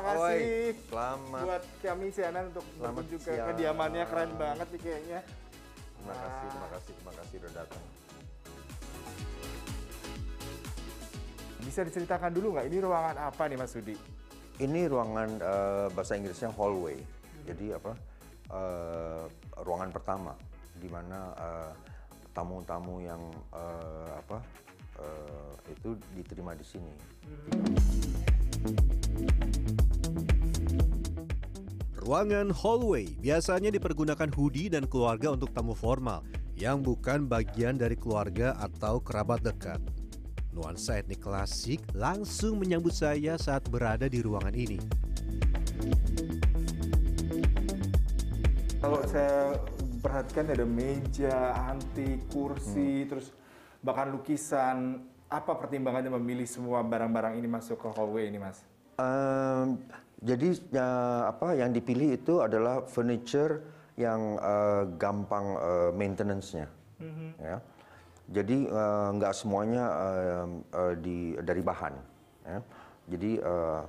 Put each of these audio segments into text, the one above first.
kasih Oi, selamat. buat kami CNN untuk Selamat berkunjung ke kediamannya keren banget nih kayaknya. Terima kasih, terima kasih, terima kasih udah datang. Bisa diceritakan dulu nggak ini ruangan apa nih Mas Sudi? Ini ruangan eh, bahasa Inggrisnya hallway. Jadi apa? eh, ruangan pertama di mana eh, tamu-tamu yang eh, apa? eh, itu diterima di sini. Ruangan hallway biasanya dipergunakan Hudi dan keluarga untuk tamu formal yang bukan bagian dari keluarga atau kerabat dekat. Nuansa etnik klasik langsung menyambut saya saat berada di ruangan ini. Kalau saya perhatikan ada meja, antik, kursi, Hmm. terus bahkan lukisan. Apa pertimbangannya memilih semua barang-barang ini masuk ke hallway ini, Mas? Ehm, jadi ya, apa yang dipilih itu adalah furniture yang eh, gampang eh, maintenance-nya, ya. Jadi eh, nggak semuanya eh, eh, di dari bahan, ya. Jadi eh,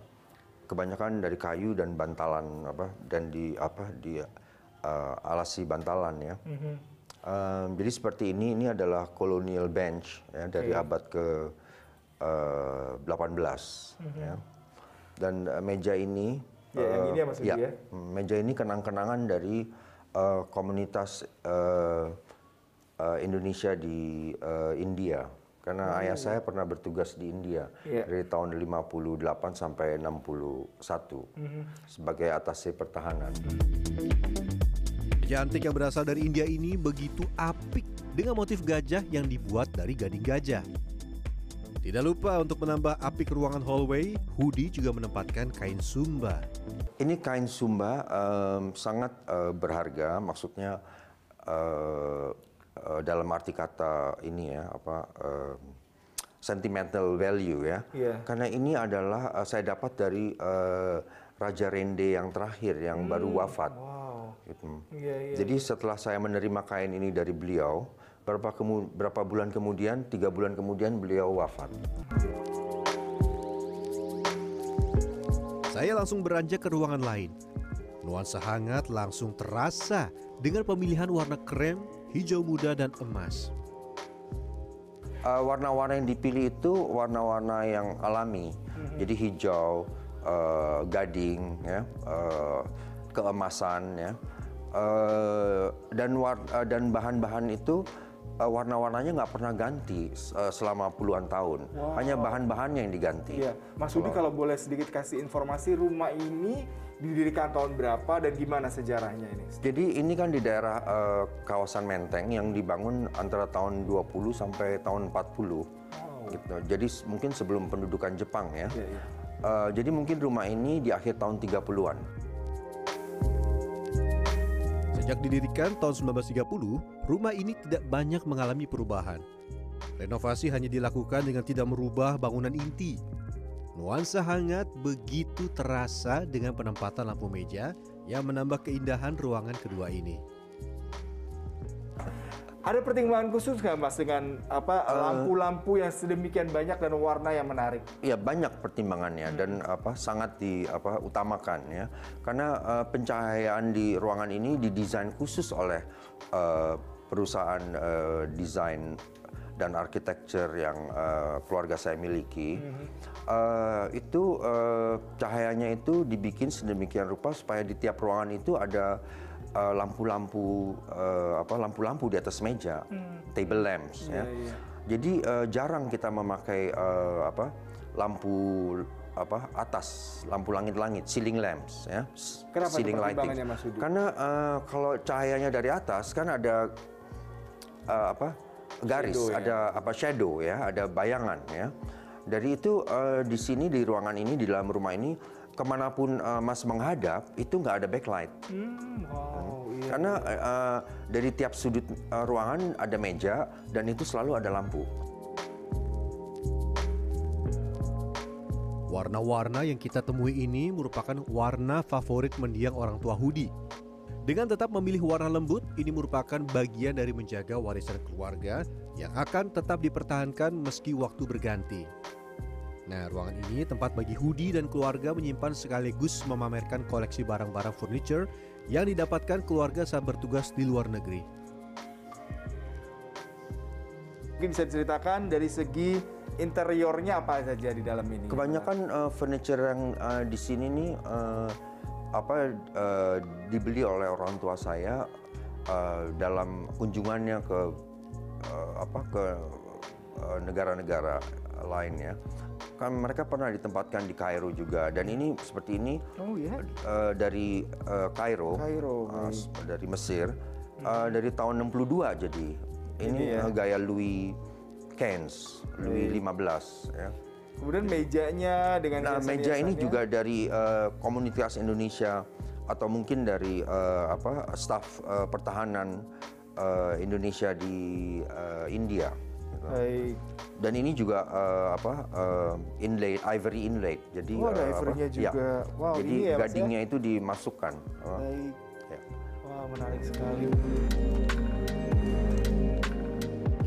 kebanyakan dari kayu dan bantalan apa dan di apa di eh, alasi bantalan ya. Ehm, jadi seperti ini ini adalah colonial bench ya dari abad ke eh, 18 ya. Dan eh, meja ini Ya, yang eh, ini ya, ya? mm, meja ini kenang-kenangan dari eh, komunitas eh, eh, Indonesia di eh, India. Karena ayah saya pernah bertugas di India Iya. dari tahun 58 sampai 61 Mhm. sebagai atase pertahanan. Meja antik yang berasal dari India ini begitu apik dengan motif gajah yang dibuat dari gading gajah. Tidak lupa untuk menambah apik ruangan hallway, Hudi juga menempatkan kain sumba. Ini kain sumba em, sangat eh, berharga, maksudnya eh, eh, dalam arti kata ini ya apa em, sentimental value ya. Iya. Karena ini adalah eh, saya dapat dari eh, Raja Rende yang terakhir yang baru wafat. Wow. Gitu. Iya, iya. Jadi setelah saya menerima kain ini dari beliau, berapa kemu- berapa bulan kemudian, tiga bulan kemudian beliau wafat. Saya langsung beranjak ke ruangan lain. Nuansa hangat langsung terasa dengan pemilihan warna krem, hijau muda, dan emas. Uh, warna-warna yang dipilih itu warna-warna yang alami, jadi hijau, uh, gading, ya, uh, keemasan, ya, Uh, dan war- uh, dan bahan-bahan itu uh, warna-warnanya nggak pernah ganti uh, selama puluhan tahun, hanya bahan-bahannya yang diganti. Iya, Mas Sudi kalau boleh sedikit kasih informasi rumah ini didirikan tahun berapa dan gimana sejarahnya ini? Jadi ini kan di daerah uh, kawasan Menteng yang dibangun antara tahun 20 sampai tahun 40. Gitu. Jadi mungkin sebelum pendudukan Jepang ya. Iya, iya. Uh, jadi mungkin rumah ini di akhir tahun 30-an. Sejak didirikan tahun 1930, rumah ini tidak banyak mengalami perubahan. Renovasi hanya dilakukan dengan tidak merubah bangunan inti. Nuansa hangat begitu terasa dengan penempatan lampu meja yang menambah keindahan ruangan kedua ini. Ada pertimbangan khusus nggak Mas dengan apa Eh. lampu-lampu yang sedemikian banyak dan warna yang menarik? Ya banyak pertimbangannya dan apa sangat di apa utamakan ya. Karena uh, pencahayaan di ruangan ini didesain khusus oleh uh, perusahaan uh, desain dan arsitektur yang uh, keluarga saya miliki. Uh, itu uh, cahayanya itu dibikin sedemikian rupa supaya di tiap ruangan itu ada lampu-lampu uh, apa lampu-lampu di atas meja, table lamps ya. iya. Jadi eh, jarang kita memakai eh, apa lampu apa atas lampu langit-langit ceiling lamps ya Kenapa ceiling lighting Mas Sudi? karena eh, kalau cahayanya dari atas kan ada eh, apa garis Shadow, ya. ada apa shadow ya ada bayangan ya dari itu eh, di sini di ruangan ini di dalam rumah ini ke mana pun eh, mas menghadap itu nggak ada backlight Hmm, wow, iya. karena eh, dari tiap sudut eh, ruangan ada meja dan itu selalu ada lampu. Warna-warna yang kita temui ini merupakan warna favorit mendiang orang tua Hudi. Dengan tetap memilih warna lembut, ini merupakan bagian dari menjaga warisan keluarga yang akan tetap dipertahankan meski waktu berganti. Nah, ruangan ini tempat bagi Hudi dan keluarga menyimpan sekaligus memamerkan koleksi barang-barang furniture yang didapatkan keluarga saat bertugas di luar negeri. Mungkin bisa diceritakan dari segi interiornya apa saja di dalam ini? Kebanyakan uh, furniture yang uh, di sini nih uh, apa uh, dibeli oleh orang tua saya uh, dalam kunjungannya ke uh, apa ke uh, negara-negara lain ya. Kan mereka pernah ditempatkan di Kairo juga dan ini seperti ini Oh ya. uh, dari uh, Kairo, Kairo, uh, baik. dari Mesir uh, dari tahun 62 jadi ini ya. uh, gaya Louis XV, Louis XV ya. Kemudian mejanya dengan Nah, meja ini juga dari uh, komunitas Indonesia atau mungkin dari uh, apa staf uh, pertahanan uh, Indonesia di uh, India. Gitu. Baik. Dan ini juga uh, apa uh, inlay ivory inlay. Jadi Oh, ada uh, apa, ivory-nya ya. juga. Wow, Jadi ini ya, ya? gadingnya itu dimasukkan. Uh, Baik. ya. Wah, menarik sekali.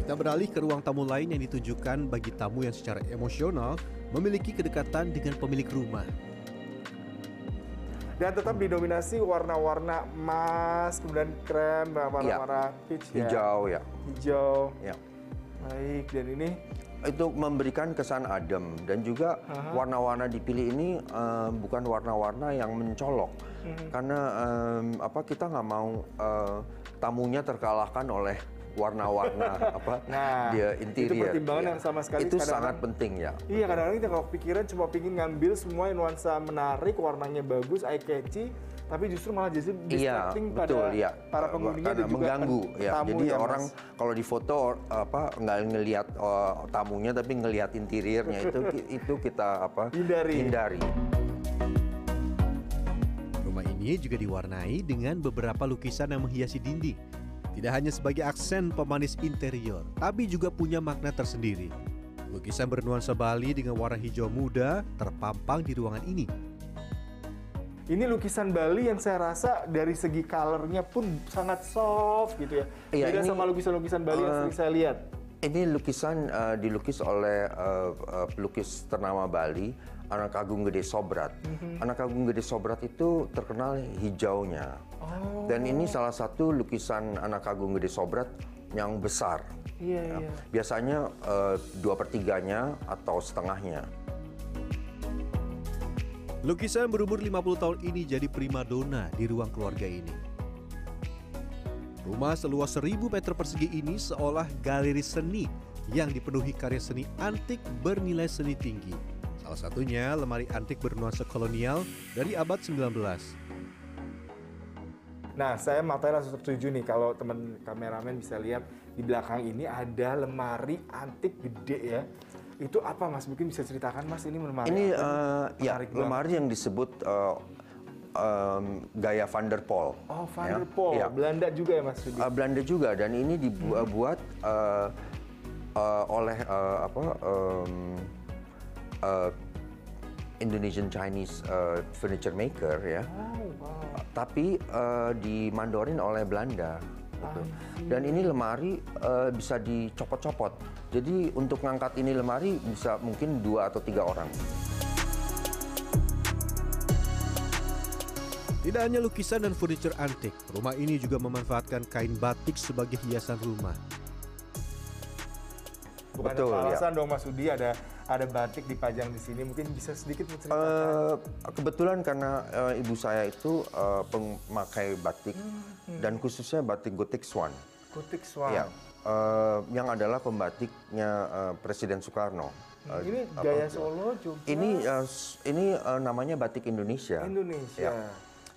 Kita beralih ke ruang tamu lain yang ditujukan bagi tamu yang secara emosional memiliki kedekatan dengan pemilik rumah. Dan tetap didominasi warna-warna emas, kemudian krem, warna-warna peach ya. Iya. Hijau ya. Hijau. Ya. Baik, dan ini? Itu memberikan kesan adem dan juga warna-warna dipilih ini eh, bukan warna-warna yang mencolok. Karena em, apa kita nggak mau eh, tamunya terkalahkan oleh warna-warna apa Nah, dia itu interior pertimbangan ya. yang sama sekali itu kadang-kadang- sangat penting ya Iya kadang-kadang kita kalau pikiran cuma pingin ngambil semua nuansa menarik, warnanya bagus, eye catchy, tapi justru malah jadi Iya, distracting betul pada ya. para pengunjungnya dan juga mengganggu ya. tamu Jadi ya, orang kalau di foto apa nggak ngelihat eh, tamunya tapi ngelihat interiornya itu itu kita apa Hindari. hindari. Rumah ini juga diwarnai dengan beberapa lukisan yang menghiasi dinding. Tidak hanya sebagai aksen pemanis interior, tapi juga punya makna tersendiri. Lukisan bernuansa Bali dengan warna hijau muda terpampang di ruangan ini. Ini lukisan Bali yang saya rasa dari segi colornya pun sangat soft gitu ya. Iya, Beda ini, sama lukisan-lukisan Bali yang eh, sering saya lihat. Ini lukisan eh, dilukis oleh eh, eh, pelukis ternama Bali, Anak Agung Gede Sobrat. Mhm. Anak Agung Gede Sobrat itu terkenal hijaunya. Oh. Dan ini salah satu lukisan Anak Agung Gede Sobrat yang besar. Iya, Ya. iya. Biasanya eh, dua pertiganya atau setengahnya. Lukisan berumur 50 tahun ini jadi primadona di ruang keluarga ini. Rumah seluas 1000 meter persegi ini seolah galeri seni yang dipenuhi karya seni antik bernilai seni tinggi. Salah satunya lemari antik bernuansa kolonial dari abad 19. Nah, saya matanya langsung tertuju nih kalau teman kameramen bisa lihat di belakang ini ada lemari antik gede ya. Itu apa Mas? Mungkin bisa ceritakan Mas ini lemari. Ini eh, ya lemari yang disebut eh, em, gaya Van der Pol. Oh, Van Ya. der Pol. Ya. Belanda juga ya Mas? Eh, Belanda juga dan ini dibuat eh, eh, oleh eh, apa em, eh, Indonesian Chinese eh, furniture maker ya. Oh, wow. Tapi eh, dimandorin oleh Belanda. gitu. Dan ini lemari eh, bisa dicopot-copot. Jadi untuk ngangkat ini lemari bisa mungkin dua atau tiga orang. Tidak hanya lukisan dan furniture antik, rumah ini juga memanfaatkan kain batik sebagai hiasan rumah. Bukan Betul, ada ya. alasan dong Mas Rudi ada ada batik dipajang di sini. Mungkin bisa sedikit menceritakan. Eh, kebetulan karena eh, ibu saya itu eh, pemakai batik dan khususnya batik Gotik Swan. Kutik Swan. Ya, eh, yang adalah pembatiknya eh, Presiden Soekarno. Eh, Ini apa- gaya Solo juga. Ini s- ini eh, namanya batik Indonesia. Indonesia. Ya.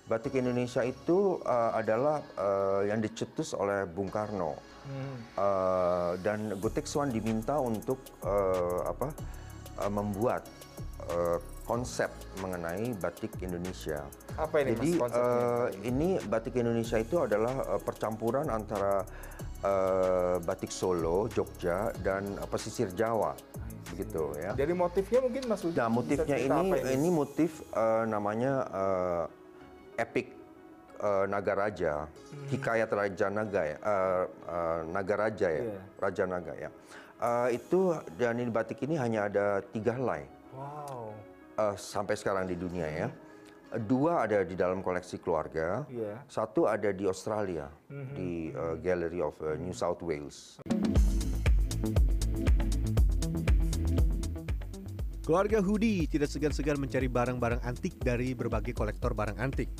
Batik Indonesia itu eh, adalah eh, yang dicetus oleh Bung Karno. Hmm. Eh, dan Gotik Swan diminta untuk eh, apa eh, membuat eh, konsep mengenai batik Indonesia. Apa ini Jadi Mas konsepnya? eh, ini batik Indonesia itu adalah eh, percampuran antara eh, batik Solo, Jogja dan eh, pesisir Jawa, begitu ya. Jadi motifnya mungkin Mas Rudi Nah, motifnya ini apa ini motif eh, namanya eh, epic eh, Nagaraja, Hmm. hikayat Raja Naga ya, eh, eh, Nagaraja ya, Iya. Raja Naga ya. Eh, itu dan ini batik ini hanya ada tiga helai. Wow. eh, sampai sekarang di dunia ya. Dua ada di dalam koleksi keluarga, Iya. satu ada di Australia di eh, Gallery of eh, New South Wales. Keluarga Hudi tidak segan-segan mencari barang-barang antik dari berbagai kolektor barang antik.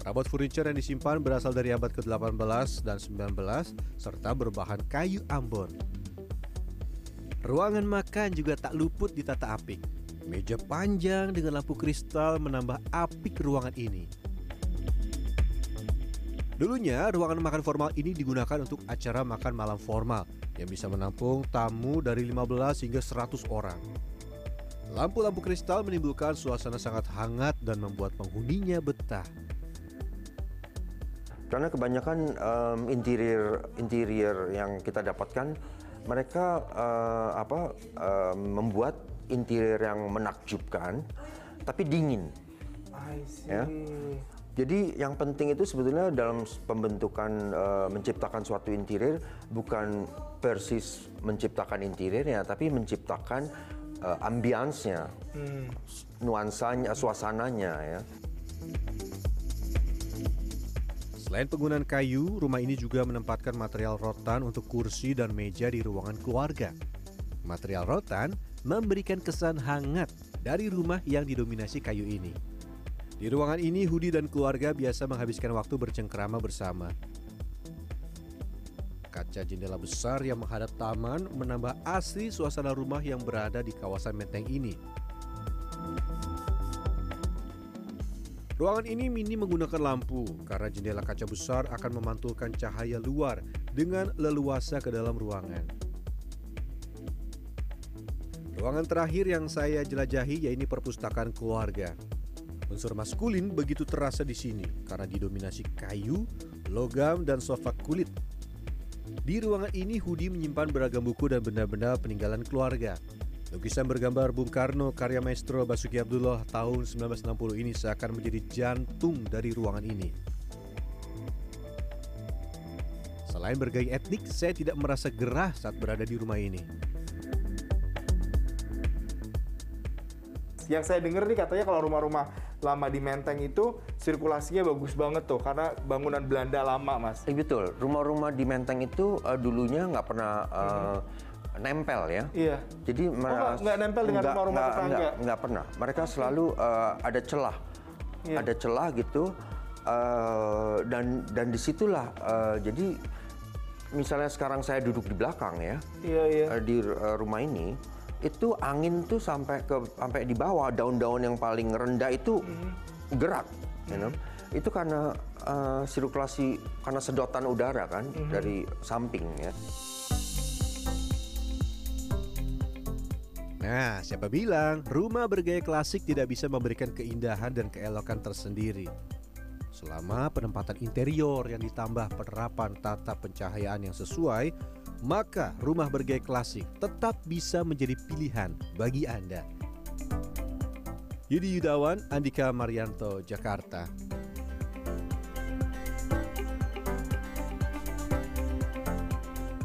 Perabot furniture yang disimpan berasal dari abad ke-18 dan 19 serta berbahan kayu Ambon. Ruangan makan juga tak luput ditata apik. Meja panjang dengan lampu kristal menambah apik ruangan ini. Dulunya, ruangan makan formal ini digunakan untuk acara makan malam formal yang bisa menampung tamu dari 15 hingga 100 orang. Lampu-lampu kristal menimbulkan suasana sangat hangat dan membuat penghuninya betah. Karena kebanyakan em, interior interior yang kita dapatkan mereka eh, apa em, membuat interior yang menakjubkan tapi dingin. I see. Ya. Jadi yang penting itu sebetulnya dalam pembentukan eh, menciptakan suatu interior bukan persis menciptakan interiornya tapi menciptakan eh, ambience-nya, Hmm. nuansanya, suasananya ya. Selain penggunaan kayu, rumah ini juga menempatkan material rotan untuk kursi dan meja di ruangan keluarga. Material rotan memberikan kesan hangat dari rumah yang didominasi kayu ini. Di ruangan ini, Hudi dan keluarga biasa menghabiskan waktu bercengkrama bersama. Kaca jendela besar yang menghadap taman menambah asli suasana rumah yang berada di kawasan menteng ini. Ruangan ini mini menggunakan lampu karena jendela kaca besar akan memantulkan cahaya luar dengan leluasa ke dalam ruangan. Ruangan terakhir yang saya jelajahi yaitu perpustakaan keluarga. Unsur maskulin begitu terasa di sini karena didominasi kayu, logam, dan sofa kulit. Di ruangan ini Hudi menyimpan beragam buku dan benda-benda peninggalan keluarga. Lukisan bergambar Bung Karno karya maestro Basuki Abdullah tahun 1960 ini seakan menjadi jantung dari ruangan ini. Selain bergaya etnik, saya tidak merasa gerah saat berada di rumah ini. Yang saya dengar nih katanya kalau rumah-rumah lama di Menteng itu sirkulasinya bagus banget tuh karena bangunan Belanda lama, Mas. Eh, betul, rumah-rumah di Menteng itu eh, dulunya nggak pernah eh, nempel ya. Iya. Jadi nggak- nggak nempel dengan rumah-rumah tetangga? nggak- nggak pernah. Mereka selalu eh, ada celah, Iya. ada celah gitu. eh, dan dan di situlah eh, jadi misalnya sekarang saya duduk di belakang ya Iya, iya. eh, di eh, rumah ini itu angin tuh sampai ke sampai di bawah daun-daun yang paling rendah itu gerak, you know. Itu karena eh, sirkulasi karena sedotan udara kan dari samping ya. Nah, siapa bilang rumah bergaya klasik tidak bisa memberikan keindahan dan keelokan tersendiri? Selama penempatan interior yang ditambah penerapan tata pencahayaan yang sesuai, maka rumah bergaya klasik tetap bisa menjadi pilihan bagi Anda. Yudi Yudawan, Andika Marianto, Jakarta.